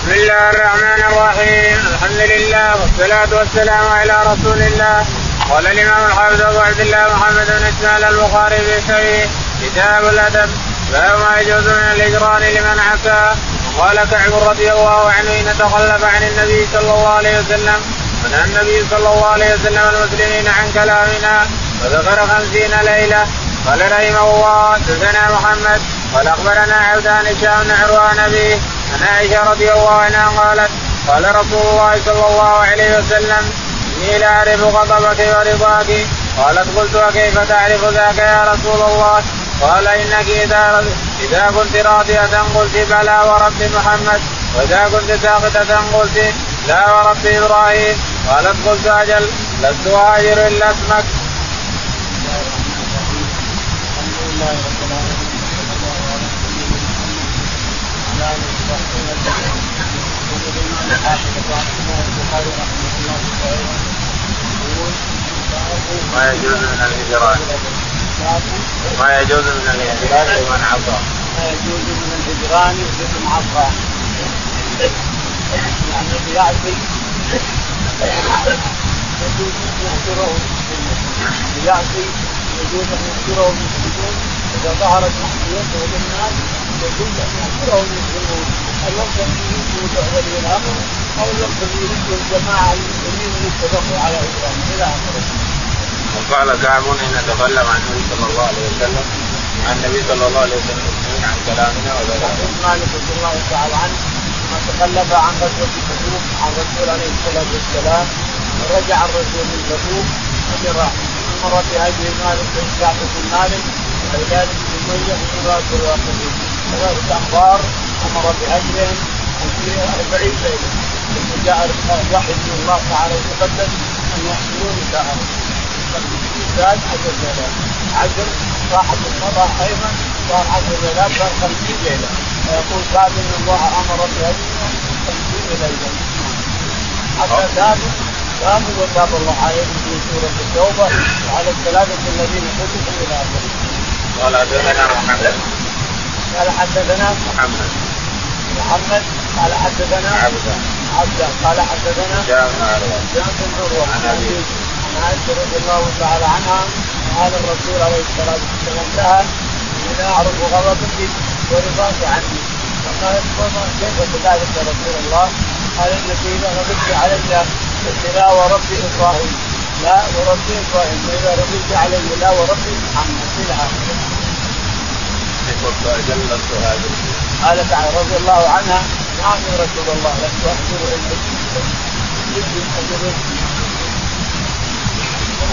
بسم الله الرحمن الرحيم. الحمد لله والصلاة والسلام على رسول الله قال الإمام الحافظ أبو عبد الله محمد بن إسماعيل البخاري في صحيح كتاب الأدب باب ما يجوز من الإجران لمن عفا وقال كعب رضي الله عنه إن تخلف عن النبي صلى الله عليه وسلم ونهى النبي صلى الله عليه وسلم المسلمين عن كلامنا وذكر خمسين ليلة. قال رحمه الله حدثنا محمد قال أخبرنا عبدان هشام عروان به عن عائشة رضي الله عنها قالت قال رسول الله صلى الله عليه وسلم إني لا أعرف غضبك ورضاك. قالت قلت وكيف تعرف ذاك يا رسول الله؟ قال إنك إذا إذا كنت راضية قلت بلى ورب محمد. وإذا كنت ساقطة قلت لا ورب إبراهيم. قالت قلت أجل لست اهاجر إلا اسمك. لله رب العالمين صلى الله على سيدنا محمد وعلى اله وصحبه اجمعين الحافظ البخاري رحمه الله تعالى يقول ما يجوز من الهجران ما يجوز من الهجران لمن عصى. ما يجوز من الهجران لمن عصى. يعني يعصي يجوز ان يعصي يجوز أن يهجره المسلمون إذا ظهرت معصيته للناس يجوز أن يهجره المسلمون. الوقت يريده ولي الامر أو الوقت يريده الجماعه المسلمين اللي اتفقوا على اجرامه إلى اخره. وقال كعب إن تكلم عن النبي صلى الله عليه وسلم عن النبي صلى الله عليه وسلم عن كلامنا وذكر مالك رضي الله تعالى عنه ما تكلم عن غزوه تبوك عن الرسول عليه الصلاة والسلام ورجع الرسول من تبوك اجر أمر بهدي مالك بن كعب بن مالك وهلال بن اميه بن راس الواقدين ثلاثة أخبار أمر في أربعين ليلة. ثم جاء الوحي من الله تعالى يتقدم أن يحصلوا نساءهم زاد عشر ليلات عشر واحد مضى أيضا صار عشر ليلات صار خمسين ليلة. ويقول بعد إن الله أمر بهديهم خمسين ليلة. حتى ثابت ثابت وتاب الله عليهم في سورة التوبة وعلى الثلاثه الذين كتبوا إلى آخره. قال حدثنا محمد. قال حدثنا محمد. محمد قال حدثنا عبده عبده قال حدثنا جاء بن عروه جابر بن عروة. عن. عن عائشة رضي الله تعالى عنها. قال الرسول عليه الصلاة والسلام لها اذا أعرف غضبك ورضاك عني. فقالت كيف كذلك يا رسول الله؟ قال إنك إذا غضبت علي قلت لا ورب إبراهيم. لا ورب إبراهيم. وإذا رضيت علي لا ورب محمد إلى اخره. قالت رضي الله عنها. نعم يا رسول الله لست احضر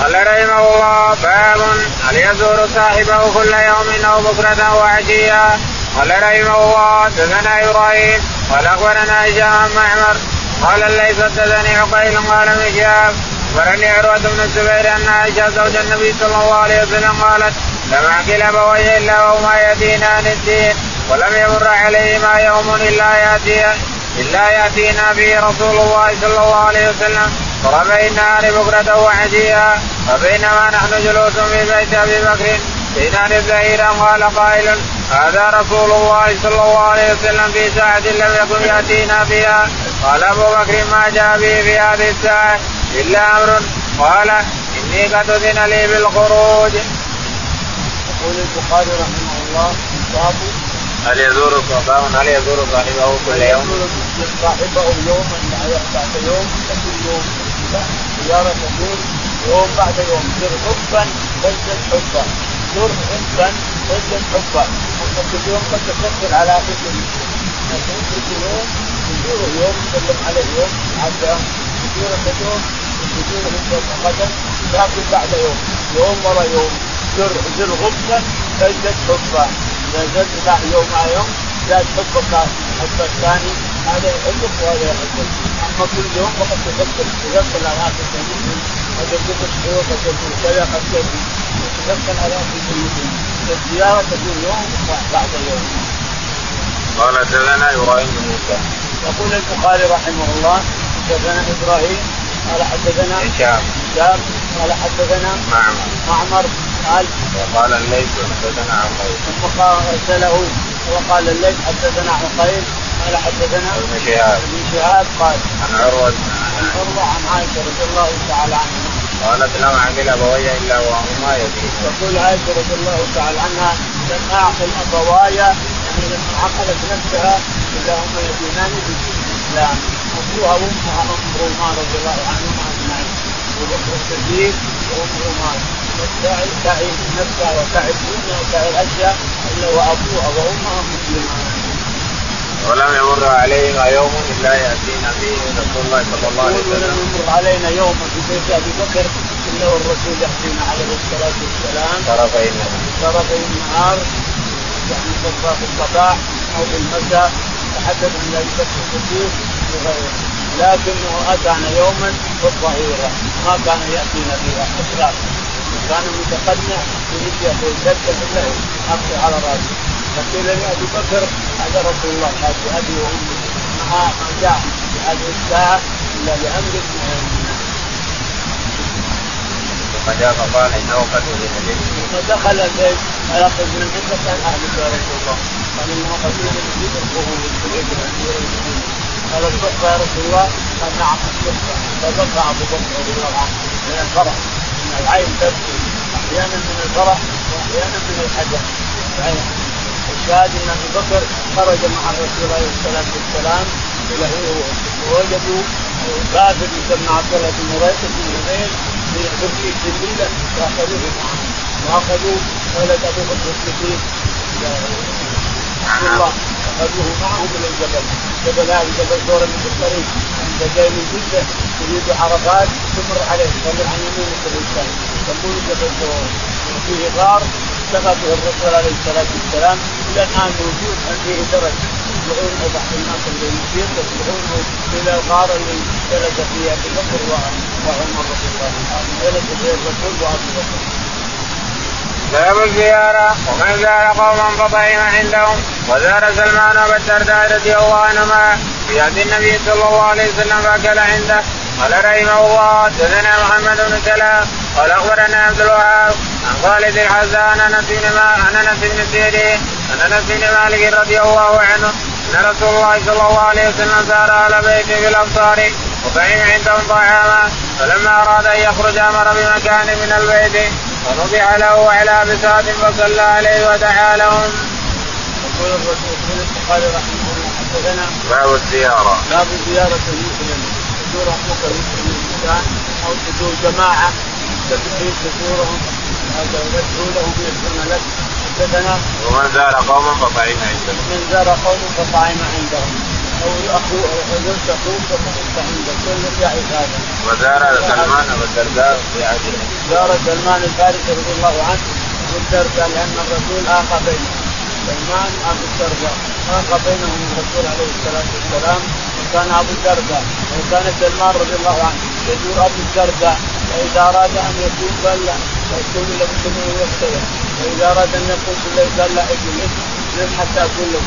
قال رحمه الله باب هل يزور صاحبه كل يوم أو بكرة وعشيا قال رحمه الله حدثنا إبراهيم قال أخبرنا هشام معمر قال ليس حدثني عقيل قال شهاب اخبرني عروة بن الزبير أن عائشة زوج النبي صلى الله عليه وسلم قالت لم أكل أبوي إلا وهما يأتينان الدين ولم يمر عليهما يوم إلا ياتي إلا يأتينا به رسول الله صلى الله عليه وسلم وربع النهار بكرة وعشيا وبينما نحن جلوس في بيت أبي بكر. بين الزهيرا قال قائل هذا رسول الله صلى الله عليه وسلم في ساعة لم يكن يأتينا فيها قال أبو بكر ما جاء به في هذه الساعة. إلا أمر. قال إني قد أذن لي بالخروج. يقول البخاري رحمه الله باب هل يزور باب هل يزور صاحبه كل يوم؟ صاحبه يوما بعد يوم كل يوم زيارة تكون يوم بعد يوم. زر حبا وزد حبا. زر حبا وزد حبا. كل يوم قد تفكر على اخيك لكن كل يوم تزوره يوم تسلم عليه يوم. حتى تزوره يوم. تزوره غدا لكن بعد يوم يوم ورا يوم زر زر تزدد حبا اذا زاد لا يوم مع يوم زاد حبك حب الثاني هذا يحبك وهذا يحبك اما كل يوم فقد تفكر تفكر على اخر قد يكون مشهور قد يكون كذا قد يكون تفكر على اخر الزياره تكون يوم بعد يوم. قال حدثنا إبراهيم بن موسى يقول البخاري رحمه الله حدثنا إبراهيم قال حدثنا هشام. هشام. قال حدثنا معمر. معمر. قال وقال الليث حدثنا عقيل. ثم أرسله. وقال الليث حدثنا عقيل. قال حدثنا ابن شهاب. ابن شهاب. قال عن عروة. عن عروة عن عائشة رضي الله تعالى عنها. قالت لم اعقل أبوي إلا وهما يتيم تقول عائشة رضي الله تعالى عنها لم أعقل أبوايا يعني لما عقلت نفسها إلا هما يتيمان في الإسلام ابوها وامها ام رومان رضي الله عنهما أجمعين. ابو بكر الصديق وام رومان تعب تعب نفسها وتعب دنيا وتعب اشياء الا وابوها وامها مسلمان ولم يمر عليهما يوم إلا يأتينا فيه رسول الله صلى الله عليه ولم وسلم. يمر علينا يوم في بيت أبي بكر إلا والرسول يحكينا عليه الصلاة والسلام. طرفي النهار طرفي النهار يعني في الصباح أو في المساء. عن ابي بكر الصديق وغيره لكنه اتانا يوما في الظهيرة ما كان ياتينا فيها اطلاقا كان متقنع يريد يقول دكه له اخذ على رأسه. فقيل لابي بكر هذا رسول الله قال بابي وأمي. ما ما جاء في هذه الساعة إلا بامر من عند ثم جاء فقال انه قد اذن لي ثم دخل البيت قال خذ من عندك عن اهلك يا رسول الله قال انه قد اذن لي بالظهور قال الصدق يا رسول الله قال نعم الصدق فبكى ابو بكر رضي الله عنه من الفرح ان العين تبكي أحيانا من الفرح واحيانا من الحزن الشاهد ان ابي بكر خرج مع الرسول عليه الصلاه والسلام إلى ووجدوا كافر يسمى عبد الله بن مريق بن نبيل في بركه جميله واخذوه معهم واخذوا ولد أبو بكر الصديق الله اخذوه معهم إلى الجبل. جبل هذا جبل دور من الطريق. عند جاي من جدة يريد عرفات تمر عليه تمر عن يمينك الانسان يقول جبل دور. وفيه غار به الرسول عليه الصلاة والسلام. إلى الآن موجود فيه درج. يطلعون بعض الناس اللي يصير يطلعون إلى الغار اللي جلس فيه ابو بكر وعمر رضي الله عنه. جلس فيه الرسول وابو بكر باب الزيارة. ومن زار قوما فطعم عندهم. وزار سلمان وابا الدرداء رضي الله عنهما في عهد النبي صلى الله عليه وسلم فأكل عنده. قال رحمه الله حدثنا محمد بن سلام. قال أخبرنا عبد الوهاب عن خالد الحزان عن أنس بن سيرين عن أنس بن مالك رضي الله عنه. إن رسول الله صلى الله عليه وسلم زار أهل بيته في الامصار وطعم عندهم طعاما فلما أراد أن يخرج أمر بمكان من البيت فنضح له على بساط فصلى عليه ودعا لهم. يقول الرسول البخاري رحمه الله حدثنا باب الزيارة. باب زيارة المسلم. تزور أخوك المسلم الإنسان أو تزور جماعة تستفيد تزورهم أو تدعو لهم يحسن لك حدثنا ومن زار قوما فطعم عندهم. من زار قوم فطعم عندهم أو اخو زرت أخوك فطعمت عنده. كل يعرف هذا وزار سلمان ابا الدرداء في عهد. زار سلمان الفارسي رضي الله عنه. ابو الدرداء لأن الرسول اخى بينهم سلمان ابو الدرداء. اخى بينهم الرسول عليه الصلاة والسلام. وكان أبو الدرداء. وكان سلمان رضي الله عنه يزور أبو الدرداء. فإذا أراد أن يكون بلى فيكون له سمعه يختلف واذا أراد أن يقول بالليل قال لا اجلس نم حتى أقول له.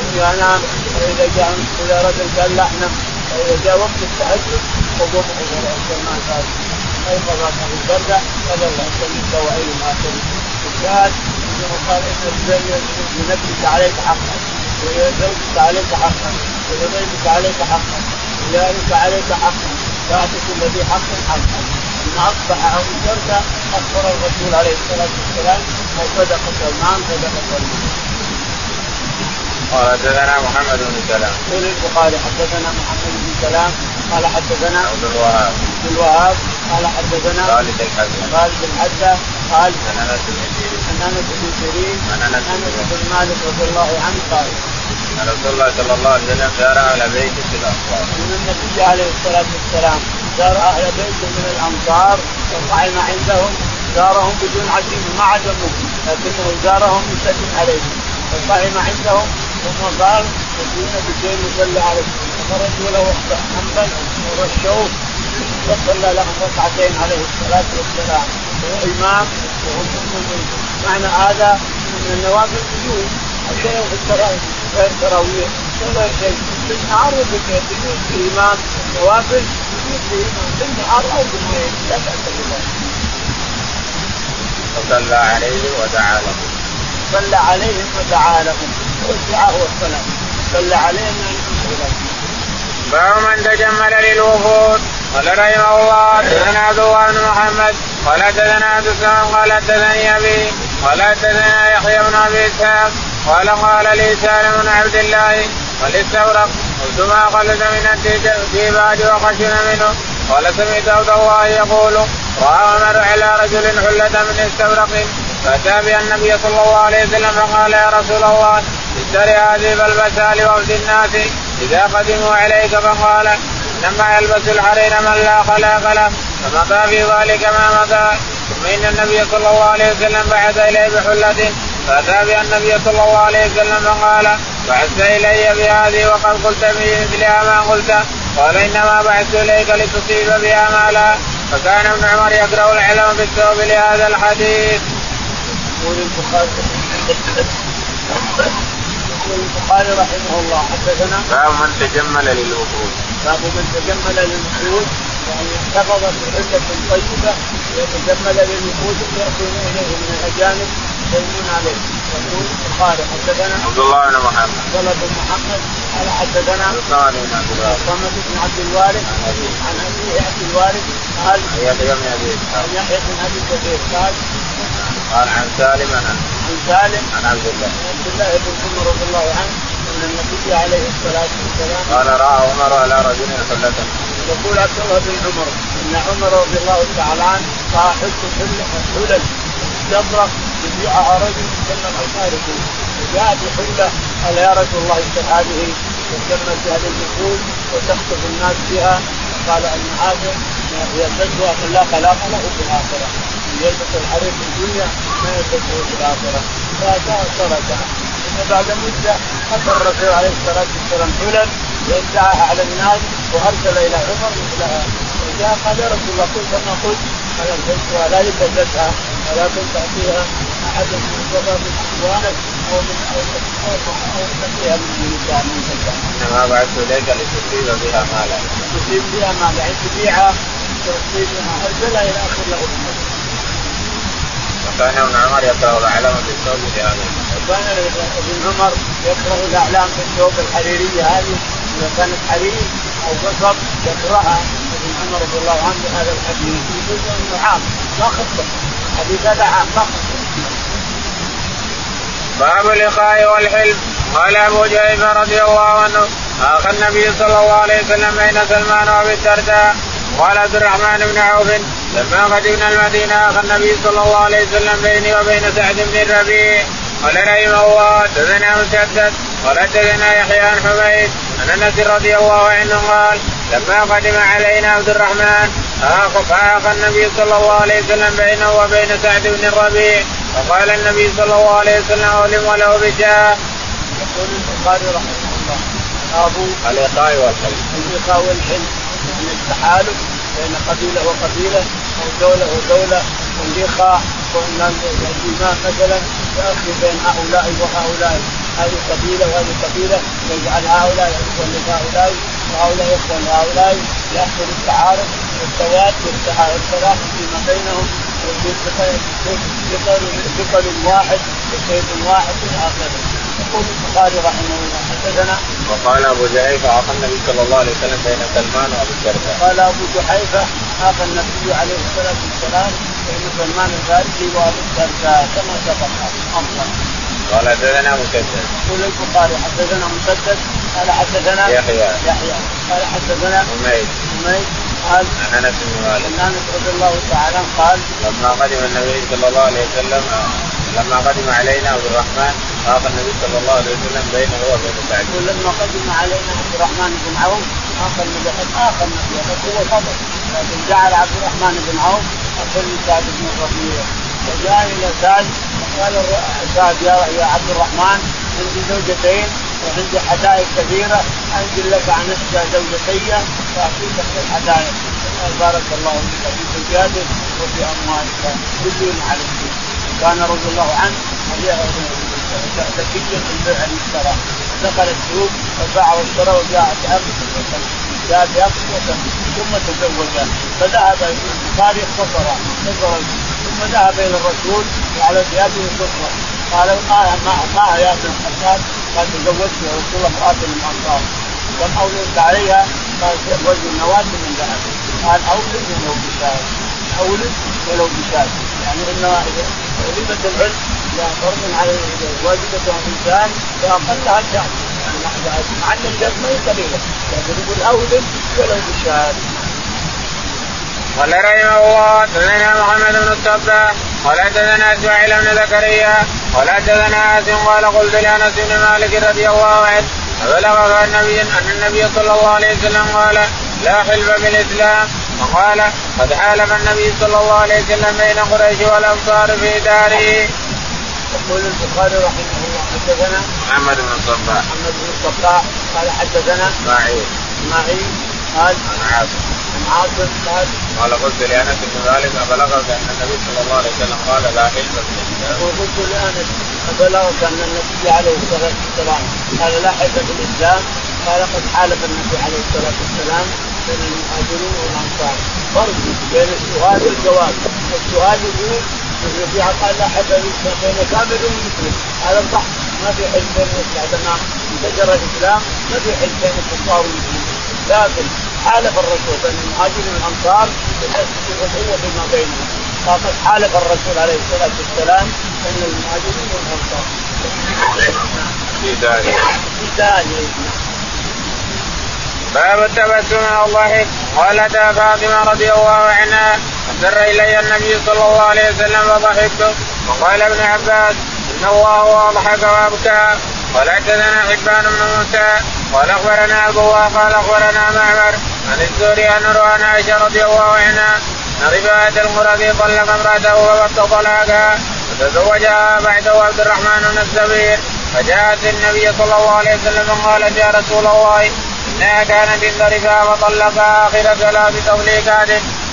إني انام واذا جاء إذا أراد قال لا نم فاذا جاء وقت التهجد وقوم سلمان قال ايقظ ابو الدرداء قال الله سلم فوائل ما الشاهد إنه قال ان لنفسك عليك حقا ولزوجك عليك حقا ولبيتك عليك حقا ولأهلك عليك حقا فاعطي الذي حق حقا. ان اصبح ابو الدرداء اخبر الرسول عليه الصلاة والسلام أو صدق سلمان صدق سلمان قال حدثنا محمد بن سلام. يقول البخاري حدثنا محمد بن سلام قال حدثنا عبد الوهاب. عبد الوهاب قال حدثنا خالد الحزن خالد حجه قال عن أنس بن سيرين عن أنس بن سيرين عن أنس بن مالك رضي الله عنه قال أن رسول الله صلى الله عليه وسلم زار أهل بيت في الامصار أن النبي عليه الصلاة والسلام زار أهل بيت من الامصار وطعم عندهم زارهم بدون عزيمه ما عزموا لكنه زارهم يسلم عليهم. وطعم عندهم ثم قال يجون بشيء يصلى عليه. فخرجوا له حنبل ورشوه وصلى لهم ركعتين عليه الصلاة والسلام. هو إمام وهم مؤمنون. معنى هذا من النوافل حتى يوم في التراويح غير تراويح ولا شيء. في النهار وفي سجود الإمام نوافل سجود الامام في النهار أو في الليل لا باس بذلك فصلى عليه ودعا له. صلى عليهم ودعا لهم والدعاء هو الصلاه صلى عليهم باب من تجمل للوفود. قال رحمه الله حدثنا الله بن محمد. قال حدثنا عبد السلام قال حدثني أبي. قال حدثنا يحيى بن أبي إسحاق. قال قال لي سالم بن عبد الله. والاستورق ما قلت من الديباج وخشن منه. قال سمعت عبد الله يقول رأى عمر على رجل حلة من استورق فاتى بها النبي صلى الله عليه وسلم فقال يا رسول الله اشتري هذه فالبسها لوفد الناس. إذا قدموا عليك فقال إنما يلبس الحرير من لا خلاق له فمضى في ذلك ما مضى. ثم إن النبي صلى الله عليه وسلم بعث إليه بحلة فأتى بها النبي صلى الله عليه وسلم فقال بعثت إلي بهذه وقد قلت مثلها ما قلت قال إنما بعثت إليك لتصيب بها مالا. فكان ابن عمر يقرأ العلم بالثوب لهذا الحديث. يقول البخاري يقول البخاري رحمه الله حدثنا باب من تجمل للوفود باب من تجمل للوفود يعني احتفظ بعلة طيبة ويتجمل للوفود يأتون إليه من الأجانب. يسلمون عليه. يقول البخاري حدثنا عبد الله بن محمد. عبد الله بن محمد قال حدثنا عثمان بن عبد الله. محمد بن عبد الوارث عن أبي. عبد الوارث قال يحيى بن أبي اسحاق عن يحيى بن أبي كثير قال قال عن سالم عن عن سالم عن عبد الله. عن عبد الله بن عمر رضي الله عنه أن النبي عليه الصلاة والسلام قال رأى عمر على رجل حلة. يقول عبد الله بن عمر إن عمر رضي الله تعالى عنه راى حلة حلل استبرق يبيعها رجل يسمى الانصار وجاء بحله قال يا رسول الله اشتر هذه وسمى بها للدخول وتخطف الناس بها قال أن هذا يلبسها من لا خلاق له في الآخرة. يلبس الحرير في الدنيا ما يلبسه في الآخرة. فتركها ثم بعد مدة أتى الرسول عليه الصلاة والسلام حلل يدعاها على الناس وأرسل إلى عمر مثلها وجاء قال يا رسول الله قل كما قلت أنا البسها لا يلبسها ولكن تعطيها أحد من شباب اخوانك أو من أو أو تكفيها من نساء من نساء. انما بعثت إليك لتصيب بها مالا. تصيب بها مالا يعني تبيعها تصيب بها ارسلها إلى آخر له وكان ابن عمر يقرا الأعلام بالثوب لهذا. وكان ابن عمر يقرا الأعلام بالثوب الحريرية هذه إذا كانت حرير أو قصب يقرأها ابن عمر رضي الله عنه بهذا الحديث. يقول انه عام ما خصه حديث هذا عام ما خصه باب اللقاء والحلم. قال أبو جهيفه رضي الله عنه اخى النبي صلى الله عليه وسلم بين سلمان وابي الدرداء قال عبد الرحمن بن عوف لما قدمنا المدينة اخى النبي صلى الله عليه وسلم بيني وبين سعد بن الربيع. قال رحمه الله حدثنا مسدد قال حدثنا يحيى عن حميد عن أنس رضي الله عنه قال لما قدم علينا عبد الرحمن اخى النبي صلى الله عليه وسلم بينه وبين سعد بن الربيع فقال النبي صلى الله عليه وسلم اولم وله بشاة. يقول البخاري رحمه الله أبو اللقاء والحلم. اللقاء والحلم من التحالف بين قبيلة وقبيلة أو دولة ودوله واللقاء الإمام مثلا يأخذ بين هؤلاء وهؤلاء هذه قبيله وهذه قبيله ويجعل هؤلاء اخوه لهؤلاء وهؤلاء اخوه لهؤلاء يحصل التعارف والتواد والتراحم فيما بينهم بقل واحد بسيف واحد إلى اخره يقول البخاري رحمه الله حدثنا وقال أبو جحيفه اخى النبي صلى الله عليه وسلم بين سلمان وأبي الدرداء. قال أبو جحيفة اخى النبي عليه الصلاة والسلام بين سلمان الفارسي وأبو الدرداء كما سبق أمر. قال حدثنا مسدد. يقول البخاري حدثنا مسدد قال حدثنا يحيى يحيى قال حدثنا حميد حميد قال عن أنس بن مالك. عن أنس رضي الله تعالى قال لما قدم النبي صلى الله عليه وسلم لما قدم علينا عبد الرحمن اخى النبي صلى الله عليه وسلم بينه وبين سعد. يقول لما قدم علينا عبد الرحمن بن عوف اخى النبي اخى النبي هو فضل لكن جعل عبد الرحمن بن عوف اخر سعد بن الربيع فجاء إلى سعد وقال سعد يا يا عبد الرحمن عندي زوجتين وعندي حدائق كثيرة أنزل لك عن زوجتي فاعطيك الحدائق. بارك الله فيك في زوجاتك وفي أموالك. كل الدين كان رضي الله عنه ذكيا في البيع والشراء دخل السوق وباع واشترى وجاء وسلم جاء وسلم ثم تزوج. فذهب البخاري اختصر ثم ذهب إلى الرسول وعلى ثيابه سفره قال ما ما يا ابن الخطاب؟ قال تزوجت يا رسول الله امرأة من الأنصار. كم أولد عليها؟ قال وزن نواة من ذهب. قال أولد ولو بشاة. أولد ولو بشاة. يعني ان وليمة العلم فرض على واجبة الإنسان فأقلها شهر يعني مع أن الشهر ما قليلة لكن يقول أولد ولو بشاة. قال رحمه الله. الصباح قال حدثنا إسماعيل بن زكريا قال حدثنا اسم قال قلت لأنس بن مالك رضي الله عنه فبلغ النبي أن النبي صلى الله عليه وسلم قال لا حلف بالإسلام. وقال قد حالف النبي صلى الله عليه وسلم بين قريش والأنصار في داره. يقول البخاري رحمه الله حدثنا محمد بن الصباح محمد بن الصباح قال حدثنا إسماعيل. إسماعيل قال عن عاصم. قال قال قلت لأنس بن مالك أبلغك أن النبي صلى الله عليه وسلم قال لا حلف بالاسلام وقلت لأنس أبلغك أن النبي عليه الصلاة والسلام قال لا حلف بالاسلام قال قد حالف النبي عليه الصلاة والسلام بين المهاجرين والأنصار. فرق بين السؤال والجواب. السؤال يقول النبي قال لا حلف بين كافر ومسلم هذا صح ما في حلف بين بعدما انتشر الإسلام ما في حلف بين الكفار والمسلمين. لكن حالف الرسول بين المهاجرين والأنصار الاخوه فيما بينهم. فقد حالف الرسول عليه الصلاة والسلام بين المهاجرين والأنصار. في ذلك في ذلك باب التبسم والضحك قالت فاطمة رضي الله عنها أسر إلي النبي صلى الله عليه وسلم فضحكت. وقال ابن عباس إن الله اضحك وابكى قال حدثنا حبان بن موسى. قال أخبرنا أبو قال أخبرنا معمر عن الزهري عن عن عائشة رضي الله عنها أن رفاعة القرظي طلق امرأته وبط طلاقها وتزوجها بعده عبد الرحمن بن الزبير. فجاءت النبي صلى الله عليه وسلم فقالت يا رسول الله إنها كانت عند رفاعة فطلقها آخر ثلاث تطليقات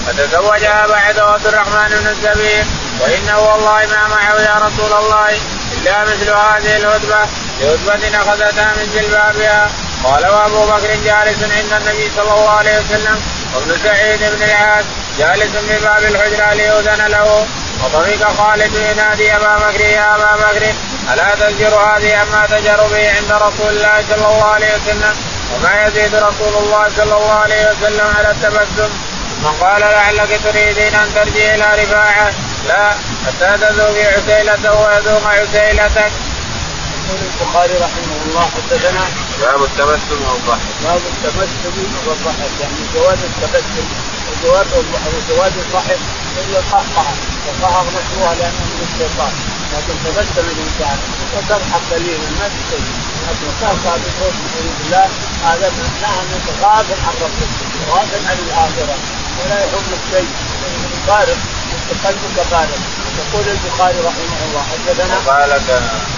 فتزوجها بعد عبد الرحمن بن الزبير. وانه والله ما معه يا رسول الله إلا مثل هذه الهدبة لهدبة أخذتها من جلبابها قال وابو بكر جالس عند النبي صلى الله عليه وسلم وابن سعيد بن العاص جالس في باب الحجرة ليؤذن له. وطريق خالد ينادي أبا بكر يا أبا بكر ألا تزجر هذه اما تجر به عند رسول الله صلى الله عليه وسلم؟ وما يزيد رسول الله صلى الله عليه وسلم على التبسم؟ من قال لعلك تريدين أن ترجعي إلى رفاعة. لا حتى تذوقي عسيلته ويذوق عسيلتك. يقول البخاري رحمه الله حدثنا باب التبسم والضحك. باب التبسم والضحك يعني جواز التبسم وجواز وجواز الضحك إلا القهقه والقهقه مكروهه لأنه من الشيطان لكن تبسم الانسان وتضحك قليلا ما في شيء لكن القهقه بصوت بالله هذا معناه انك غافل عن ربك غافل عن الآخرة ولا يهمك شيء فارغ قلبك فارغ يقول البخاري رحمه الله حدثنا قالت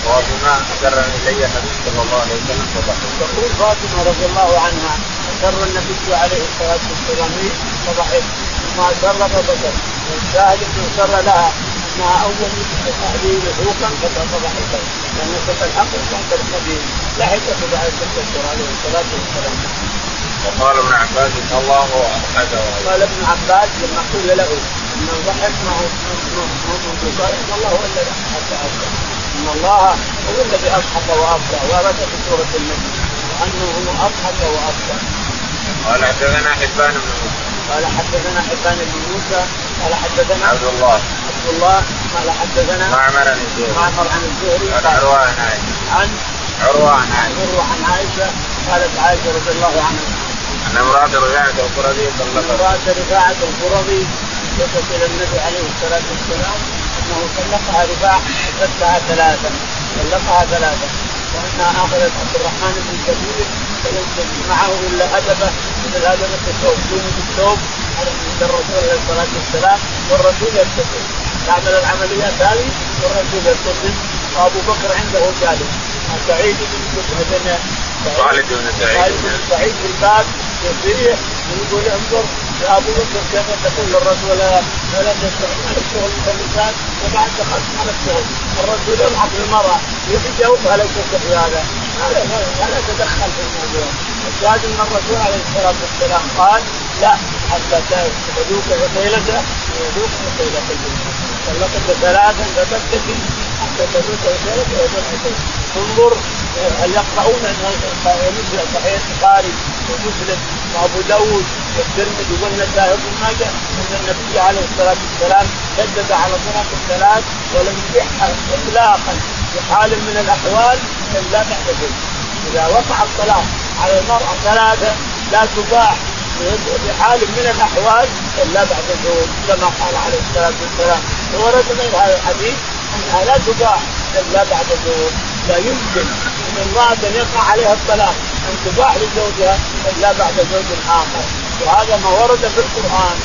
فاطمه أسر إلي النبي صلى الله عليه وسلم فضحك. تقول فاطمة رضي الله عنها أسر النبي عليه الصلاة والسلام فضحك. ثم أسر فبكت والشاهد أسر لها أنها أول اهله لحوقا فضحكت. لأن تلحق تحت النبي لحقت بعد تذكر عليه الصلاة والسلام. وقال ابن عباس الله اضحك قال ابن عباس لما قيل له ان الضحك ما هو قال ان الله هو الذي اضحك وابكى ان الله هو الذي اضحك وابكى ورد في سوره النجم وانه هو اضحك وابكى. قال حدثنا حبان بن موسى. قال حدثنا حبان بن موسى. قال حدثنا عبد الله. عبد الله. قال حدثنا معمر عن الزهري. معمر عن الزهري. عن عروة عن عائشة. عن عروة عن عائشة. عروة عن عائشة. قالت عائشة رضي الله عنها. أن امرأة رفاعه القرظي طلقت امرأة رفاعه القرظي وصلت إلى النبي عليه الصلاة والسلام أنه طلقها رفاعه طلقها ثلاثا طلقها ثلاثا وأنها أخذت عبد الرحمن بن كبير فلم تجد معه إلا هدبه مثل هدبه الثوب دون الثوب عند الرسول عليه الصلاة والسلام. والرسول يبتسم تعمل العمليات هذه والرسول يبتسم وأبو بكر عنده جالس سعيد بن خالد بن سعيد. خالد بن سعيد في الباب يصيح ويقول انظر يا ابو بكر كيف تقول للرسول لا على الشغل الانسان وبعد دخلت على الشغل الرسول يضحك للمراه يجاوبها لو في هذا؟ هذا لا تدخل في الموضوع. الشاهد أن الرسول عليه الصلاة والسلام قال لا حتى تذوق عسيلته ويذوق عسيلته طلقت ثلاثا فتبتكي انظر هل يقرؤون صحيح البخاري ومسلم وأبو داوود والترمذي والنسائي وابن ماجه أن النبي عليه الصلاة والسلام شدد على صلاة الثلاث ولم يصح اطلاقا في حال من الأحوال الا بعد ذلك إذا وقع الطلاق على المرأة ثلاثة لا تباع في حال من الأحوال الا بعد الزوج كما قال عليه الصلاة والسلام. ورد من هذا الحديث لا تباع إلا بعد الزوج لا يمكن أن امراه أن يقع عليها الطلاق أن تباع لزوجها إلا بعد زوج آخر. وهذا ما ورد في القرآن.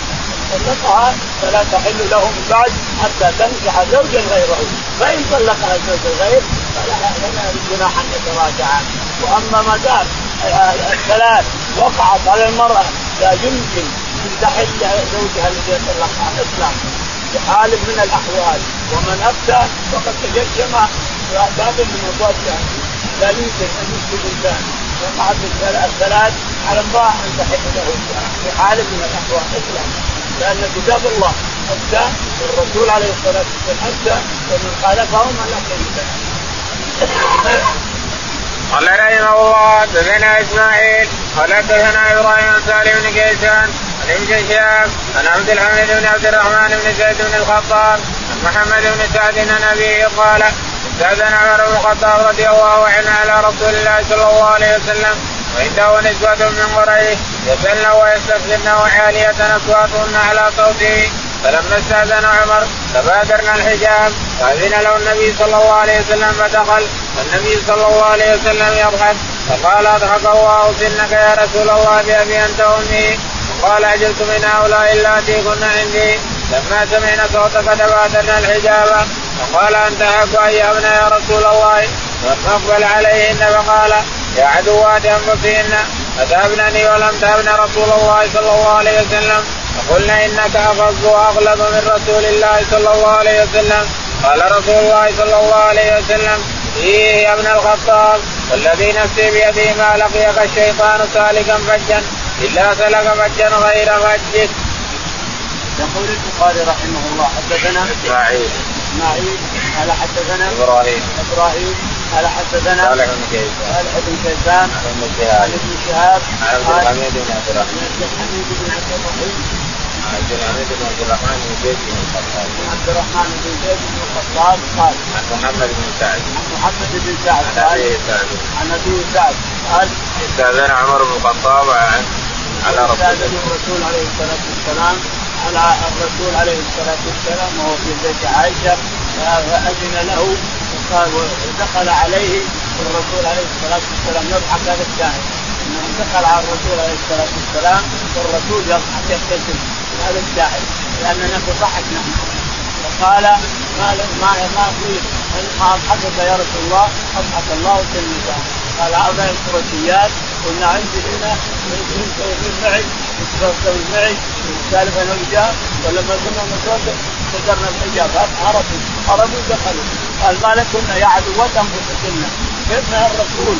طلقها فلا تحل له من بعد حتى تنكح زوجا غيره. فإن طلقها زوج غير فلا جناح أن يتراجعا وأما ما دام الثلاث وقعت على المرأة لا يمكن أن تحل زوجها الذي يطلقها اطلاقا في حال من الأحوال. ومن أفتى فقد تجشم باب من ابواب لا يمكن ان يسكت الانسان وقعت الثلاث على امراه أن تحل له في حال من الأحوال. اطلاقا لأن كتاب الله أفتى والرسول عليه الصلاة والسلام أفتى ومن خالفهم شريك له قال رحمه الله دثنا إسماعيل قال دثنا إبراهيم بن كيسان عن ابن شهاب عن عبد الحميد بن عبد الرحمن بن زيد بن الخطاب عن محمد بن سعد عن أبيه قال استاذن عمر بن الخطاب رضي الله عنه على رسول الله صلى الله عليه وسلم وعنده نسوة من قريش يسألن ويستفزن وعالية أصواتهن على صوته. فلما استأذن عمر تبادرنا الحجاب فأذن له النبي صلى الله عليه وسلم فدخل. والنبي صلى الله عليه وسلم يضحك فقال اضحك الله سنك يا رسول الله بأبي أنت وأمي. وقال أجلت من هؤلاء اللاتي كن عندي. لما سمعنا صوتك تبادرنا الحجاب. فقال أنت أحق ايامنا يا رسول الله. فاقبل عليهن فقال يا عدوات أنفسهن اذهبنني ولم تهبن رسول الله صلى الله عليه وسلم؟ فقلنا إنك افظ واغلب من رسول الله صلى الله عليه وسلم. قال رسول الله صلى الله عليه وسلم فيه يا ابن الخطاب والذي نفسي بيده ما لقيك الشيطان سالكا فجا إلا سلك فجا غير فجك. يقول البخاري رحمه الله حدثنا إسماعيل. إسماعيل قال حدثنا إبراهيم. إبراهيم قال حدثنا صالح بن كيسان. صالح بن كيسان عن ابن عن شهاب ابن شهاب عن عبد الحميد بن عبد الرحمن. عبد الحميد بن عبد الرحيم. عن عبد بن عبد الرحمن بن زيد بن الخطاب عبد الرحمن بن زيد بن الخطاب قال عن محمد بن سعد عن محمد بن سعد عن ابي سعد عن ابي سعد قال استاذن عمر بن الخطاب على رسول استاذن الله الرسول عليه الصلاه والسلام على الرسول عليه الصلاه والسلام وهو في بيت عائشه فاذن له وقال ودخل عليه الرسول عليه الصلاه والسلام يضحك هذا الشاهد انه دخل على الرسول عليه الصلاه والسلام والرسول يضحك يبتسم هذا الشاهد لاننا نضحك نحن. فقال ما ما ما ما اضحكك يا رسول الله أضحك الله سلمك قال هذا القرشيات قلنا عندي هنا يسوي معي يسوي معي سالفة نرجع ولما كنا نتوقف ذكرنا الحجاب. عرفوا عرفوا دخلوا. قال ما لكن يا عدوات انفسكن كيف الرسول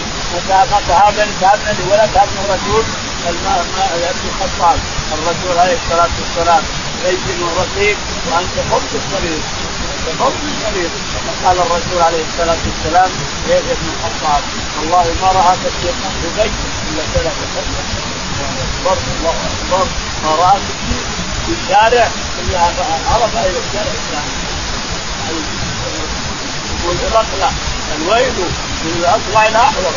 ما تهابن تهابن ولا تهابن الرسول. قال ما ما يا ابن الخطاب الرسول عليه الصلاه والسلام لين رقيق وانت خبز الصغير انت خبز الصغير قال الرسول عليه الصلاه والسلام يا ابن الخطاب والله ما راك الشيطان ببيت الا ثلاث خطوات اكبر الله اكبر ما راك في الشارع الا عرف اي الشارع الثاني يقول الاقلع الويل من الاصبع الاحور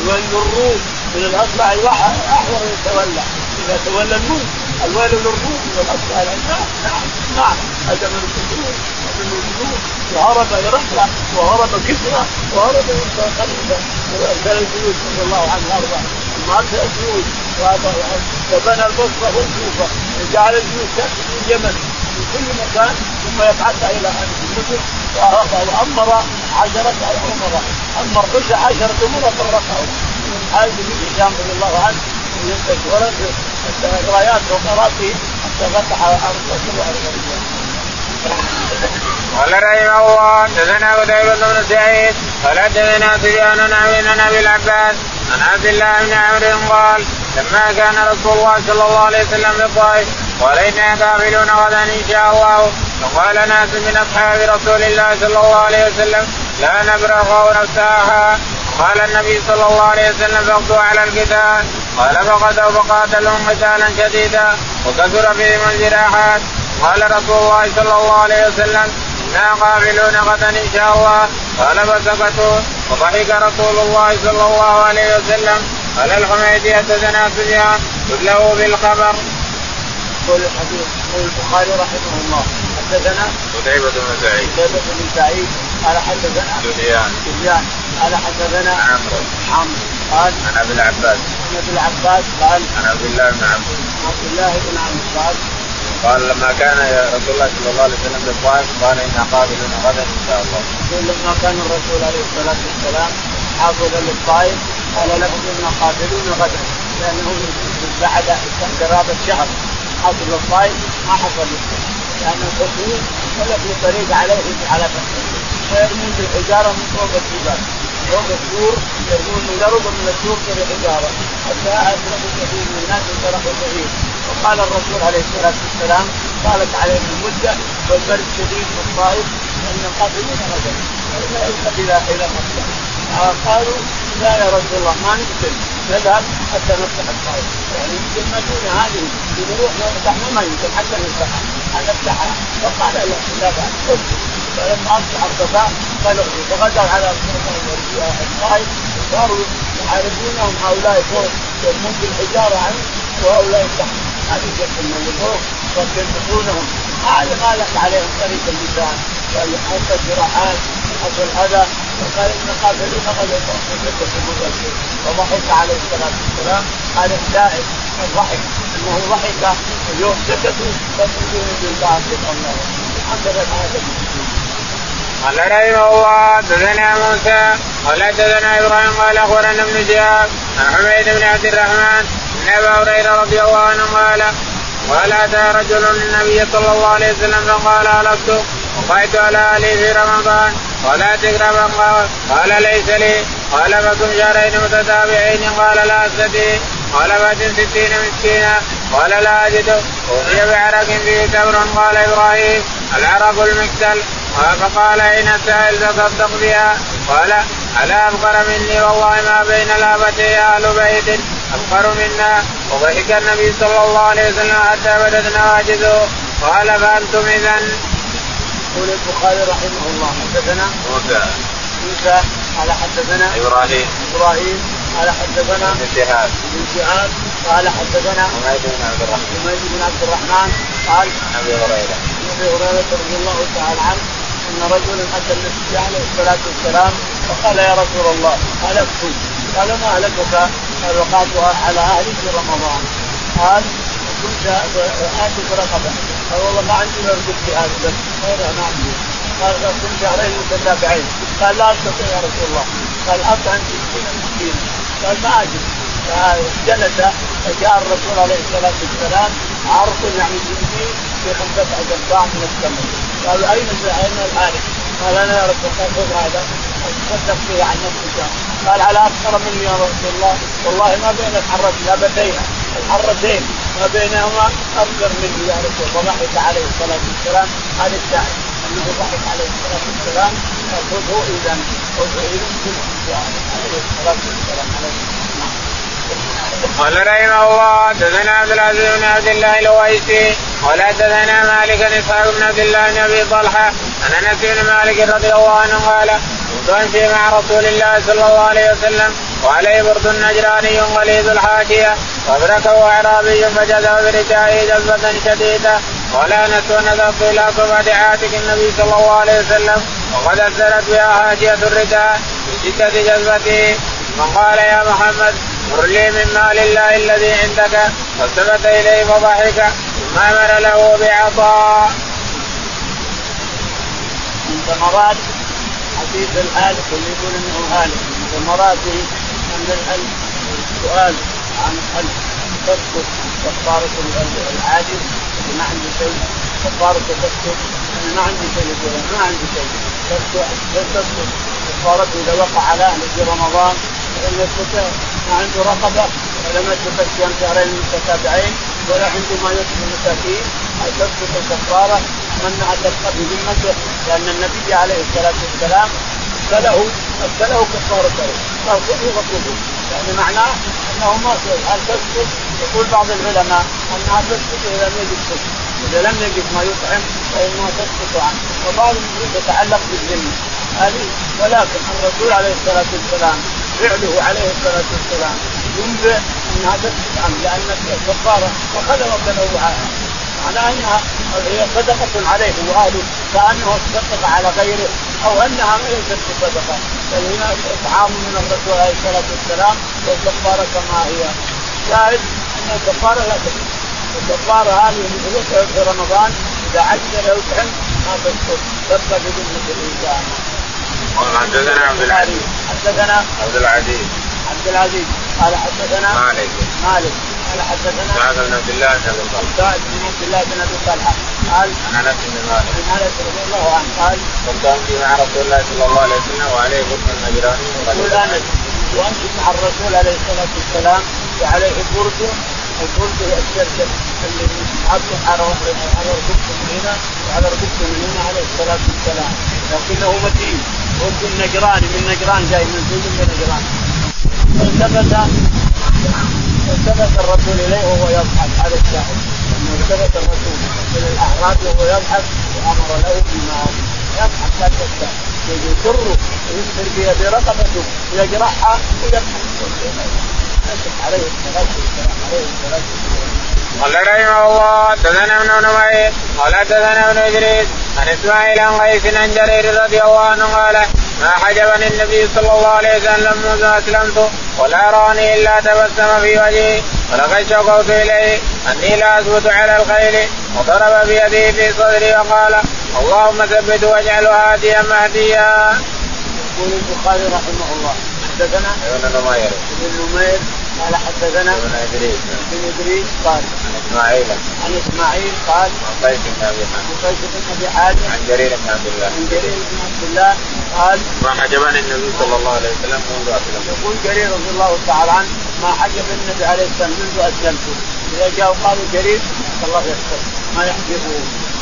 الويل للروم من الأصبع الاحور يتولى إذا تولى الملك الويل للروم من الاصبع نعم نعم نعم. هذا من الجنود هذا من الجنود وهرب يرحلة وهرب كسرى وهرب خليفه الجنود رضي الله عنه وارضاه ما أرسل الجنود وبنى البصرة والكوفه وجعل الجنود تأتي من اليمن من كل مكان ثم يبعثها إلى مصر وأمر عشرة امراء أمر عشرة امراء فرقهم هذا بن هشام رضي الله عنه ولد رايات وقراتي حتى فتح أرض قال رحمه الله حدثنا قتيبة بن سعيد قال حدثنا سفيان عن أبي العباس عن عبد الله بن عمرو قال لما كان رسول الله صلى الله عليه وسلم بالطائف قال أنا قابلون غدا إن شاء الله. فقال ناس من أصحاب رسول الله صلى الله عليه وسلم لا نبرغ نفسها. قال النبي صلى الله عليه وسلم فاغدوا على القتال. قال فغدوا فقاتلهم قتالا شديدا وكثر فيهم الجراحات. قال رسول الله صلى الله عليه وسلم أنا قابلون غدا إن شاء الله. قال فسكتوا. وضحك رسول الله صلى الله عليه وسلم قال الحميدي حدثنا سفيان كله بالخبر. يقول الحديث يقول البخاري رحمه الله. حدثنا قتيبة بن سعيد. قتيبة بن سعيد قال حدثنا سفيان. سفيان. قال حدثنا عمرو. عمرو. قال عن أبي العباس. عن أبي العباس قال عن عبد الله بن عمرو. عبد الله بن عمرو. قال قال لما كان رسول الله صلى الله عليه وسلم بالطائف قال أنا قابل غدا إن شاء الله. يقول لما كان الرسول عليه الصلاة والسلام حافظا للطائف قال لهم أنا قابلون غدا لأنه بعد قرابه شهر حافظ للطائف ما حصل لأن الحصول ولا في طريق عليه على فتح ويرمون بالحجارة من فوق الجبال. فوق السور يرمون من قرب من السور بالحجاره حتى ادركوا كثير من الناس انشرحوا كثير وقال الرسول عليه الصلاة والسلام طالت عليهم المدة والبرد شديد في الطائف ان قاتلون غدا ولا يذهب إلى إلى مكه قالوا لا يا رسول الله ما نقتل. نذهب حتى نفتح الطائف. يعني يمكن دون هذه. نروح نفتح ما يمكن حتى نفتحها نفتحها فقال لا لا بأس. فلما اصبح الصفاء قالوا فغدوا على الطائف صاروا يحاربونهم هؤلاء فوق يرمون بالحجاره عنه وهؤلاء تحت هذه جت من فوق وينتصرونهم هذا ما لك عليهم طريق اللسان حتى الجراحات حتى الاذى وقال ان قاتلون قد وضحك عليه الصلاه والسلام هذا الدائم الضحك انه ضحك اليوم سكتوا لله سبحانه الله هكذا هذا قال رحمه الله حدثنا موسى قال حدثنا إبراهيم قال اخبرنا ابن شهاب عن حميد بن عبد الرحمن ان ابا هريره رضي الله عنه قال قال اتى رجل النبي صلى الله عليه وسلم فقال هلكت وقعت على أهلي في رمضان قال تقربا قال قال ليس لي قال فكم شهرين متتابعين قال لا استطيع قال فاتن ستين مسكينا قال لا اجد اوتي بعرق فيه تمر قال إبراهيم العرق المكتل فقال اين السائل تصدق بها قال ألا أفقر مني؟ والله ما بين لابتي أهل بيت أفقر منا. وضحك النبي صلى الله عليه وسلم حتى بدت نواجذه قال فأنتم اذا. يقول البخاري رحمه الله حدثنا موسى. موسى قال حدثنا إبراهيم. إبراهيم قال حدثنا ابن شهاب. ابن شهاب قال حدثنا حميد بن عبد الرحمن. حميد بن عبد الرحمن قال عن أبي هريرة. عن أبي هريرة رضي الله تعالى عنه أن رجلا أتى النبي عليه الصلاة والسلام فقال يا رسول الله هلكت قال ما هلكك؟ قال وقعت على أهلي في رمضان. قال كنت اتك رقبة. قال والله ما عندي الا في هذا بس. ما عندي. قال كنت شهرين متتابعين قال لا أستطيع يا رسول الله. قال اطعم ستين مسكين قال ما اجد فجلس فجاء الرسول عليه الصلاة والسلام عرض يعني جندي في خمسة أجزاء من التمر قالوا أين أين الحارث؟ قال أنا يا رسول الله خذ هذا تصدق به عن نفسك. قال على أكثر مني يا رسول الله. والله ما بين الحرتين ابدين الحرتين ما بينهما أكثر مني يا رسول الله. ضحك عليه الصلاة والسلام. هذا الشاهد أنه ضحك عليه الصلاة والسلام. خذه إذا خذه إذا. عليه الصلاة والسلام. عليه قال رحمه الله حدثنا عبد العزيز بن عبد الله الويسي قال حدثنا مالك إسحاق بن عبد الله بن أبي طلحة عن أنس بن مالك رضي الله عنه قال كنت امشي مع رسول الله صلى الله عليه وسلم وعليه برد نجراني غليظ الحاشية فأدركه أعرابي فجذب برجائه جذبة شديدة قال أنس ونذرت إلى صفة عاتق النبي صلى الله عليه وسلم وقد أثرت بها حاشية الرداء من شده جذبته. فقال يا محمد مر لي من مال الله الذي عندك فالتفت إليه فضحك ثم أمر له بعطاء. من ثمرات حديث الهالك اللي يقول إنه هالك من ثمراته أن الهلك السؤال عن الهلك تسكت كفارة العاجز اللي ما عنده شيء. كفارة تسكت أنا ما عندي شيء يقول ما عندي شيء. تسكت كفارته إذا وقع على في رمضان يستطيع ما عنده رقبة ولم يتقي صيام شهرين متتابعين ولا عنده ما يطعم المساكين. تسقط الكفارة؟ منع تبقى بذمته لأن النبي عليه الصلاة والسلام اكله اكله كفارته خذه فكله يعني معناه أنه ما هل تسقط يقول بعض العلماء انها تسقط إذا لم يجد سقط إذا لم يجد ما يطعم فانها تسقط عنه. وبعض يتعلق بالذمه هذه ولكن الرسول عليه الصلاة والسلام فعله عليه الصلاة والسلام. ينبئ انها تسقط عنه لأن الكفاره اخذ وتنوعها معناها إنها هي صدقة عليه واهله كأنه تصدق على غيره أو أنها ليست بصدقه بل هي إطعام من الرسول عليه الصلاة والسلام والكفاره كما هي. شاهد أن الكفاره لا تكفي الكفاره هذه في رمضان إذا عجز يطعم ما تسقط تبقى بذمه الإنسان. حدثنا عبد العزيز. حدثنا عبد العزيز. عبد العزيز. قال حدثنا مالك. مالك. قال حدثنا سعد بن عبد الله بن أبي طلحة. سعد بن عبد الله بن أبي طلحة. قال عن أنس بن مالك. عن أنس رضي الله عنه. قال كنت امشي مع رسول الله صلى الله عليه وسلم وعليه برد النجراني يقول انس وامشي مع الرسول عليه الصلاة والسلام. وعليه برد البرد هي الشركة اللي يحطه على على ركبته من هنا وعلى ركبته من هنا عليه الصلاة والسلام. لكنه متين. برد النجراني من نجران جاي من سجن من نجران. التفت التفت الرسول إليه وهو يضحك على الشاهد. لما التفت الرسول إلى الاعراب وهو يضحك وأمر له بما يضحك لا تستاهل يجره ويسر برقبته ويجرحها ويضحك. عليه الصلاة والسلام عليه الصلاة والسلام. قال رحمه الله حدثنا ابن نمير قال حدثنا ابن ادريس عن اسماعيل عن قيس عن جرير رضي الله عنه قال ما حجبني النبي صلى الله عليه وسلم منذ اسلمت ولا راني الا تبسم في وجهي ولقد شكوت اليه اني لا اثبت على الخيل وضرب بيده في صدري وقال اللهم ثبت واجعله هاديا مهديا. يقول البخاري رحمه الله حدثنا ابن نمير ابن نمير قال حدثنا ابن إدريس. بن إدريس قال عن إسماعيل. عن إسماعيل قال عن قيس بن أبي حاتم. عن قيس بن أبي حاتم. عن جرير بن عبد الله. عن جرير بن عبد الله قال ما حجبني النبي صلى الله عليه وسلم منذ أسلمت. يقول جرير رضي الله تعالى عنه ما حجب النبي عليه السلام منذ أسلمت. إذا جاءوا قالوا جرير الله يستر ما يحجبه.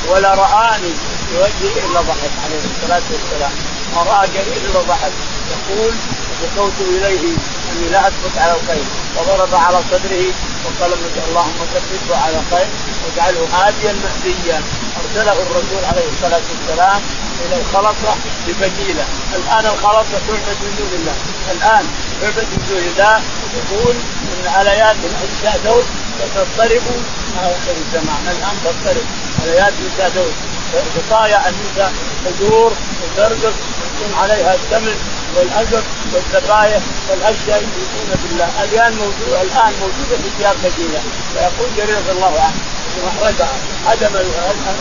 ولا رآني في وجهه إلا ضحك عليه الصلاة والسلام. ما رأى جرير إلا ضحك. يقول شكوت إليه إني لا اثبت على الخير. وضرب على صدره وقال اللهم ثبته على خير واجعله هاديا مهديا أرسله الرسول عليه الصلاة والسلام إلى الخلطه بفجيله، الآن الخلطه تعبد من دون الله، الآن تعبد من دون الله يقول إن عليات نساء داود ستضطرب اخر الزمان، الآن تضطرب. عليات نساء داود بقايا النساء تدور وترقص عليها السمن والازر والزبايا والأشياء يشركون بالله الآن موجوده الآن موجودة في ثياب مدينه فيقول جرير رضي الله عنه احرقها هدم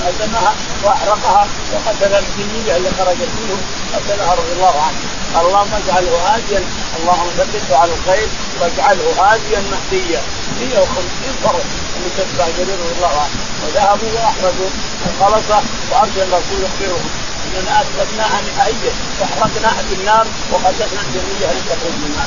هدمها وأحرقها وقتل الجنيه اللي خرجت منه قتلها رضي الله عنه. اللهم اجعله هاديا. اللهم ثبته على الخير واجعله هاديا مهديا. 150 فرس اللي تتبع جرير رضي الله عنه. وذهبوا وأحرقوا الخلصه وأرسل الرسول يخبرهم. اننا اثبتناها نهائيا واحرقناها بالنار وقتلنا الجميع لتخرج منها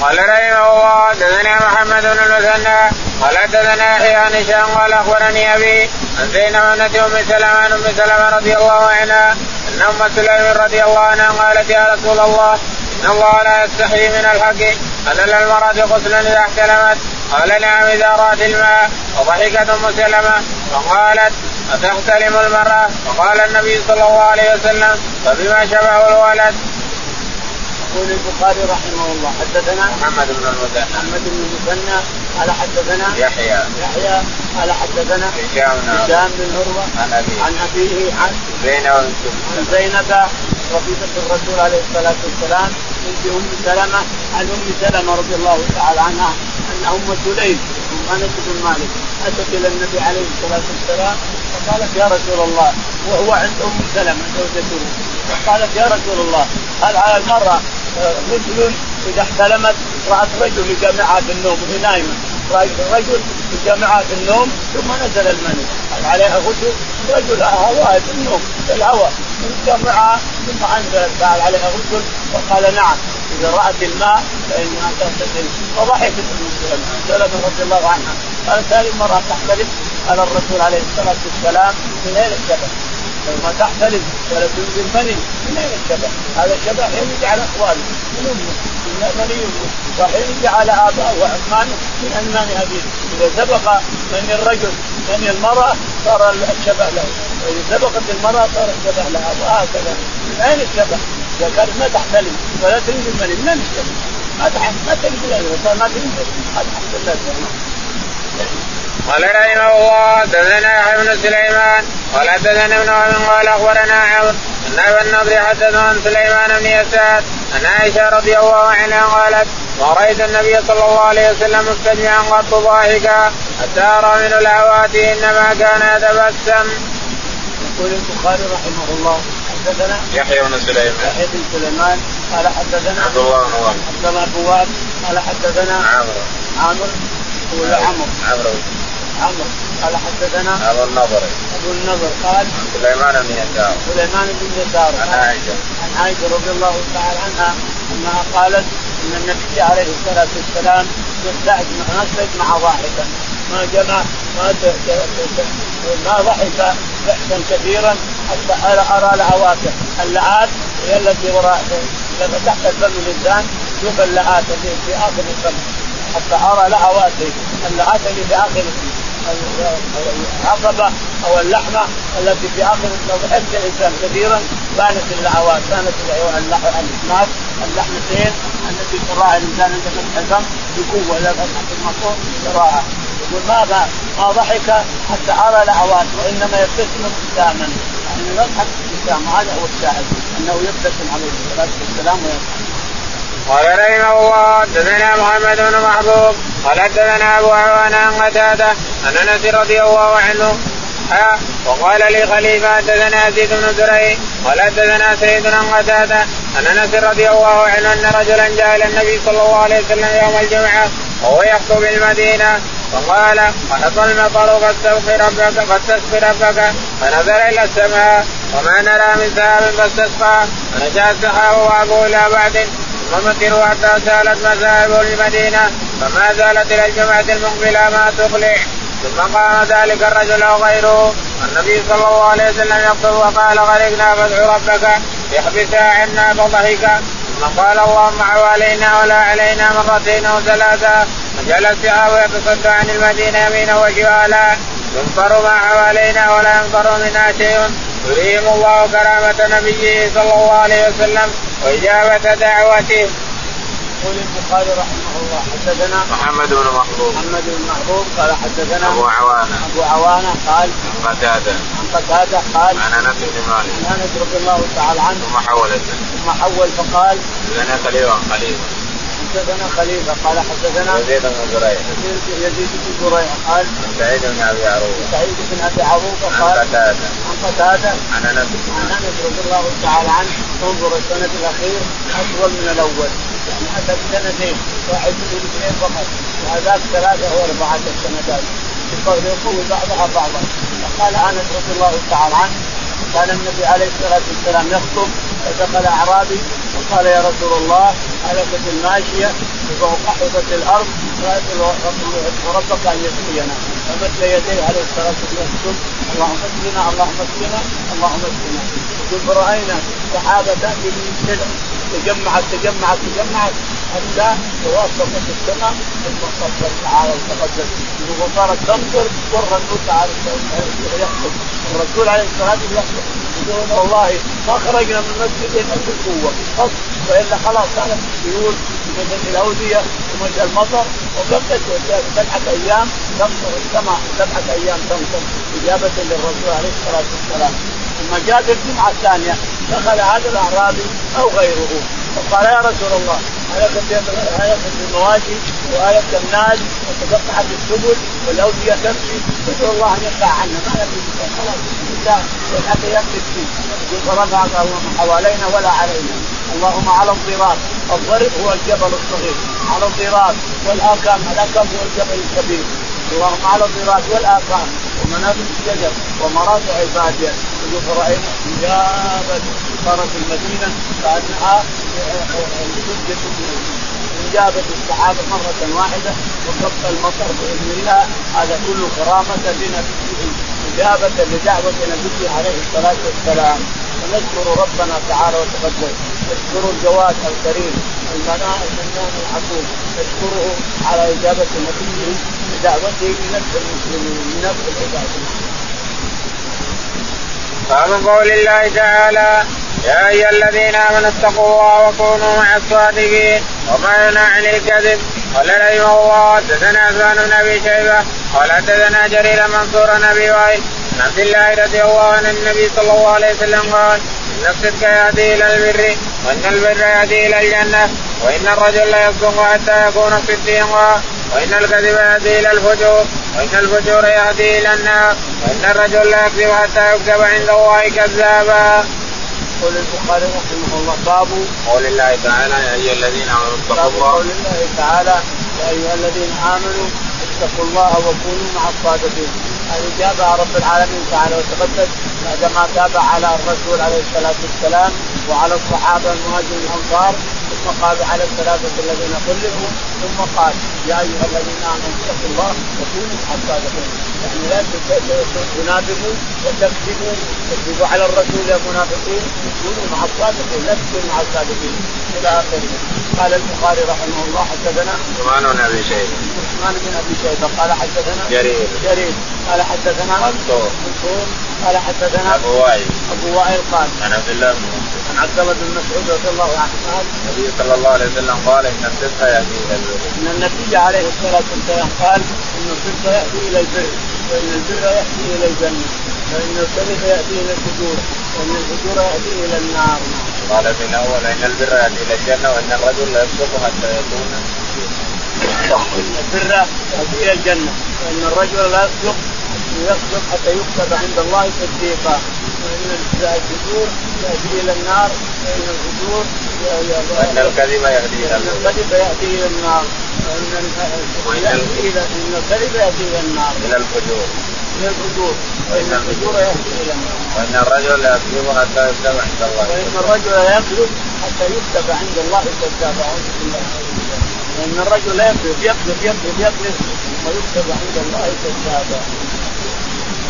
قال رحمه الله حدثنا محمد بن المثنى قال حدثنا يحيى عن هشام قال أخبرني أبي عن زينب ابنة أم سلمة عن أم سلمة رضي الله عنها أن أم سليم رضي الله عنها قالت يا رسول الله إن الله لا يستحي من الحق أن للمرأة غسلا إذا احتلمت. قال نعم إذا رأت الماء. وضحكت أم سلمة فقالت أتحتلم المرأة؟ فقال النبي صلى الله عليه وسلم فبما شبه الولد؟ يقول البخاري رحمه الله حدثنا محمد بن المثنى. محمد بن المثنى قال حدثنا يحيى. يحيى قال حدثنا هشام بن عروة. هشام بن عروة. عن أبيه. عن أبيه عن زينب عن زينب رفيقة الرسول عليه الصلاة والسلام بنت أم سلمة عن أم سلمة رضي الله تعالى عنها أن أم سليم أنس بن مالك أتت إلى النبي عليه الصلاة والسلام فقالت يا رسول الله وهو عند أم سلمة زوجته. فقالت يا رسول الله هل على المرأة غسل إذا احتلمت رأت رجل يجامعها في النوم وهي نايمة؟ رجل يجامعها في النوم ثم نزل المني. عليها غسل رجل هواء في النوم في الهواء. يجامعها ثم أنزل قال عليها غسل وقال نعم. إذا رأت الماء فإنها تغتسل فضحكت ام سلمة رضي الله عنها. قالت هذه المراه تحترم على الرسول عليه الصلاة والسلام من اين السبب؟ ما تحتلم ولا تنزل مني من اين الشبع؟ هذا الشبع يجي على أخوانه من امه من مني امه يجي على آبائه وعمانه من عمان أبيه. إذا سبق من الرجل من المرأة صار الشبع له. وإذا سبقت المرأة صار الشبع لها. وهكذا. من أين الشبع؟ إذا كانت ما تحتلم ولا تنزل مني من أين الشبع؟ ما تحتلم ما تنزل ما تنزل الحمد لله قال رحمه الله حدثنا يحيى بن سليمان قال حدثنا ابن وهب قال أخبرنا عمرو إن أبا النضر حدثه عن سليمان بن يسار ان عائشة رضي الله عنها قالت ما رأيت النبي صلى الله عليه وسلم مستجمعا قط ضاحكا حتى أرى من العواتي إنما كان يتبسم. يقول البخاري رحمه الله حدثنا يحيى بن سليمان. يحيى بن سليمان قال حدثنا عبد الله بن وهب. عبد الله بن وهب قال حدثنا عمرو. عامر ولا عمرو. عمرو. عمرو قال حدثنا أبو النضر. أبو النضر قال سليمان بن يسار. سليمان بن يسار. عن عائشة. عن عائشة رضي الله تعالى عنها أنها قالت إن النبي عليه الصلاة والسلام يستجمع يستجمع ضاحكا ما جمع ما ما ضحك ضحكا كثيرا حتى ارى العواكب اللعات هي التي وراء تحت فم الإنسان شوف اللعات في آخر الفم. حتى أرى لعواتي اللعات اللي في آخر العقبه أو اللحمة التي في آخر لو الإنسان كثيرا بانت اللعوات بانت الاسماك اللحمتين التي تراها الإنسان عند فتح بقوة لا فتحه المصون تراها يقول ما ما ضحك حتى أرى لعوات وإنما يبتسم ابتساما. يعني يضحك ابتساما هذا هو الشاهد أنه يبتسم عليه الصلاة والسلام ويضحك. قال رحمه الله حدثنا محمد بن محبوب قال حدثنا أبو عوان عن قتادة عن أنس رضي الله عنه ها وقال لي خليفة حدثنا يزيد بن زريع قال حدثنا سيد عن قتادة عن أنس رضي الله عنه أن رجلا جاء إلى النبي صلى الله عليه وسلم يوم الجمعة وهو يخطب بالمدينة فقال حط المطر فاستغفر ربك فاستغفر ربك فنظر إلى السماء وما نرى من سحاب فاستسقى فنشأ السحاب وابو إلى بعد ومطروا حتى سالت مذاهب المدينة فما زالت إلى الجمعة المقبلة ما تقلع ثم قام ذلك الرجل أو غيره النبي صلى الله عليه وسلم يقول وقال غرقنا فادعوا ربك يحبسها عنا فضحك ثم قال اللهم علينا ولا علينا مرتين أو ثلاثة. فجعل السحاب يتصد عن المدينة يمينا وشمالا يمطر ما حوالينا ولا يمطر منها شيء. يريهم الله كرامة نبيه صلى الله عليه وسلم وإجابة دعوته. يقول البخاري رحمه الله حدثنا محمد بن محبوب محمد بن محبوب قال حدثنا أبو عوانة. أبو عوانة قال عن قتادة. عن قتادة قال عن أنس بن مالك. عن أنس رضي الله تعالى عنه. ثم حول ثم حول فقال لنا خليفة خليفة حدثنا خليفه قال حدثنا يزيد بن زريع. يزيد بن زريع قال عن سعيد بن أبي عروبة. سعيد بن أبي عروبة عن قال قتادة. عن قتادة. عن أنس. عن أنس رضي الله تعالى عنه. انظر السنة الأخير أطول من الأول. يعني أتى بسنتين واحد من الاثنين فقط. وهذاك ثلاثة واربعه السنتين يقوي بعضها بعضا. فقال أنس رضي الله تعالى عنه كان النبي عليه الصلاة والسلام يخطب فدخل أعرابي وقال يا رسول الله هلكت الماشية وقحطت الأرض وربك أن يسقينا. فمد يديه عليه الصلاة والسلام اللهم اسقنا اللهم اسقنا اللهم اسقنا. يقول فرأينا سحابه تأتي من السلع تجمعت تجمعت تجمعت حتى توافقت السماء ثم صفت تعالى وتقدس وصارت تمطر والرسول تعالى يخطب الرسول عليه الصلاة والسلام والله ما خرجنا من المسجد إلا بالقوه وإلا خلاص كانت السيول ومن الأودية ومن المطر وبقت سبعة أيام تمطر السماء سبعة أيام تمطر إجابة للرسول عليه الصلاة والسلام. ثم جاءت الجمعه الثانية دخل هذا الأعرابي أو غيره فقال يا رسول الله هلكت هلكت المواشي وهلك الناس وتقطعت السبل والأودية تمشي. ندعو الله أن يقطع عنا. ما خلاص حتى يملك فيه فرفع اللهم حوالينا ولا علينا. اللهم على الضراب. الضرب هو الجبل الصغير. على الضراب. والآكام. الآكام هو الجبل الكبير. اللهم على الضراب والآكام. ومنابت الشجر ومراجع البادية. يقول فرأينا اجابه صارت المدينة كانها انجابت السحابه مرة واحدة وصب المطر بإذن الله. هذا كله كرامه لنبيه إجابة لدعوة نبيه عليه الصلاة والسلام. ونشكر ربنا تعالى وتقدم. نشكر الجواد الكريم المنان المنان العفو نشكره على إجابة نبيه بدعوته لنفس المسلمين لنفس العباد. قول الله تعالى يا أيها الذين آمنوا اتقوا الله وكونوا مع الصادقين. وما ينهى عن الكذب. قال رحمه الله. حدثنا عثمان بن أبي شيبة. قال حدثنا جرير منصور نبي وائل عن عبد الله رضي الله عنه النبي صلى الله عليه وسلم قال إن الصدق يهدي إلى البر وإن البر يهدي إلى الجنة وإن الرجل لا يصدق حتى يكون صديقا وإن الكذب يهدي إلى الفجور وإن الفجور يهدي إلى النار وإن الرجل لا يكذب حتى يكتب عند الله كذابا. يقول البخاري رحمه الله باب قول الله تعالى يا أيها الذين آمنوا اتقوا الله. قول الله تعالى يا أيها الذين آمنوا اتقوا الله وكونوا مع الصادقين. هذه جابها رب العالمين تعالى وتقدس بعدما تابع على الرسول عليه الصلاة والسلام وعلى الصحابة المهاجرين الأنصار. ثم قال على الثلاثه الذين خلفوا ثم قال يا أيها الذين آمنوا اتقوا الله وكونوا مع الصادقين يعني لا تنافقوا وتكذبوا تكذبوا على الرسول يا منافقين. كونوا مع الصادقين لا تكونوا مع الصادقين. إلى آخره. قال البخاري رحمه الله حدثنا عثمان بن أبي شيبة. عثمان بن أبي شيبة قال حدثنا جرير. جرير. قال حدثنا منصور. منصور. قال حدثنا أبو وائل. أبو وائل قال عن عبد الله بن مسعود. عن عبد الله بن مسعود رضي الله عنه قال النبي صلى الله عليه وسلم قال إن الصدق يهدي إلى البر. إن النبي عليه الصلاة والسلام قال إن الصدق يأتي إلى البر وإن البر يأتي إلى الجنة وإن الكذب يأتي إلى الفجور وإن الفجور يأتي إلى النار. قال في الأول إن البر يأتي إلى الجنة وإن الرجل لا يصدق حتى يكون إن البر يأتي إلى الجنة وإن الرجل لا يصدق يصدق حتى يكتب عند الله صديقا. وان الفجور ياتي إلى النار وان الفجور وان الكذب يهدي إلى إن الكذب ياتي إلى النار. وإن إن الكذب ياتي إلى النار. إلى الفجور. إلى الفجور. وإن الفجور. ياتي إلى النار. وإن الرجل لا يكذب حتى يكتب عند الله. وإن الرجل لا يكذب حتى يكتب عند الله كذابا اعوذ بالله وإن الرجل لا يكذب يكذب يكذب يكذب ويكتب عند الله كذابا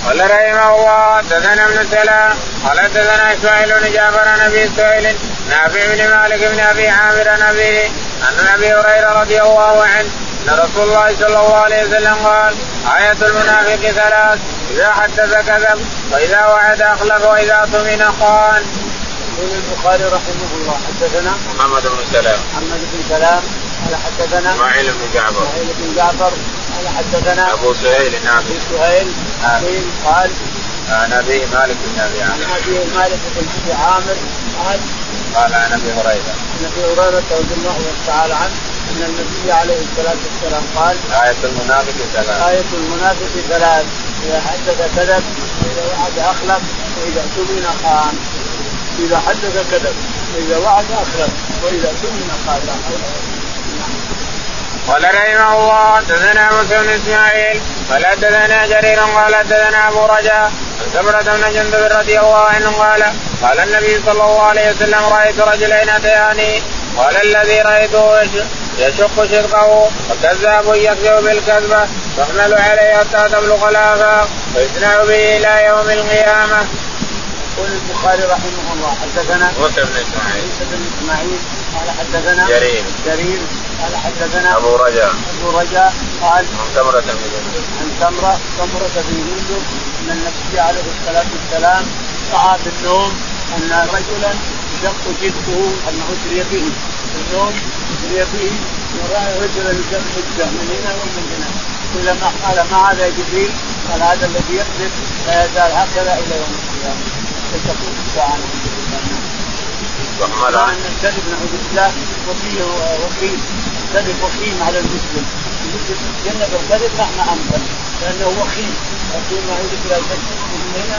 قال رحمه الله حدثنا ابن سلام قال حدثنا إسماعيل بن جعفر عن أبي سهيل نافع بن مالك بن أبي عامر عن ابي عن أبي هريرة رضي الله عنه أن رسول الله صلى الله عليه وسلم قال آية المنافق ثلاث إذا حدث كذب وإذا وعد أخلف وإذا اؤتمن خان. يقول البخاري رحمه الله حدثنا محمد بن سلام محمد بن سلام قال حدثنا إسماعيل بن جعفر إسماعيل بن جعفر قال حدثنا أبو سهيل نافع ابي سهيل قيل قال عن أبي مالك بن أبي عن عامر أبي مالك بن أبي عامر قال قال عن أبي هريرة. عن أبي هريرة رضي الله تعالى عنه أن النبي عليه الصلاة والسلام قال آية المنافق ثلاث. آية المنافق ثلاث. إذا حدث كذب وإذا وعد أخلف وإذا اؤتمن خان إذا حدث كذب وإذا وعد أخلف وإذا اؤتمن خان لا حول ولا قوة قال رحمه الله حدثنا موسى بن إسماعيل قال حدثنا جرير قال حدثنا أبو رجاء عن سمرة بن جندب رضي الله عنه قال قال النبي صلى الله عليه وسلم رأيت رجلين أتياني قال الذي رايته يشق شقه وكذاب يكذب بالكذبه فاحمل عليه حتى تبلغ الآفاق ويصنع به إلى يوم القيامة. يقول البخاري رحمه الله حدثنا موسى بن إسماعيل موسى بن إسماعيل قال حدثنا جرير جرير قال حدثنا أبو رجاء. أبو رجاء قال عن سمرة بن جندب. عن سمره سمره بن جندب أن النبي عليه الصلاة والسلام رأى في النوم أن رجلا يشق جلده انه اسري به في النوم اسري به ورأى رجلا يشق جلده من هنا ومن هنا؟ كلما قال ما هذا جبريل قال هذا الذي يكذب لا يزال هكذا إلى يوم القيامة. فتكون الساعة مع ان الكذب نعوذ بالله وفيه وكيل الكذب وخيم على المسلم. المسلم يتجنب الكذب مهما امكن لأنه وخيم. يقول نعوذ بالله تكذب من هنا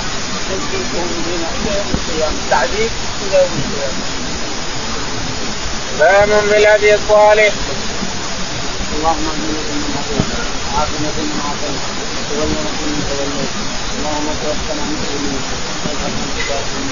تكذبه من هنا إلى يوم القيامة. تعذيب إلى يوم القيامة. باب بالهدي الصالح. اللهم اهدنا فيمن هديت وعافنا فيمن عافيت وتولنا فيمن توليت. اللهم توفنا مسلمين واجعلنا من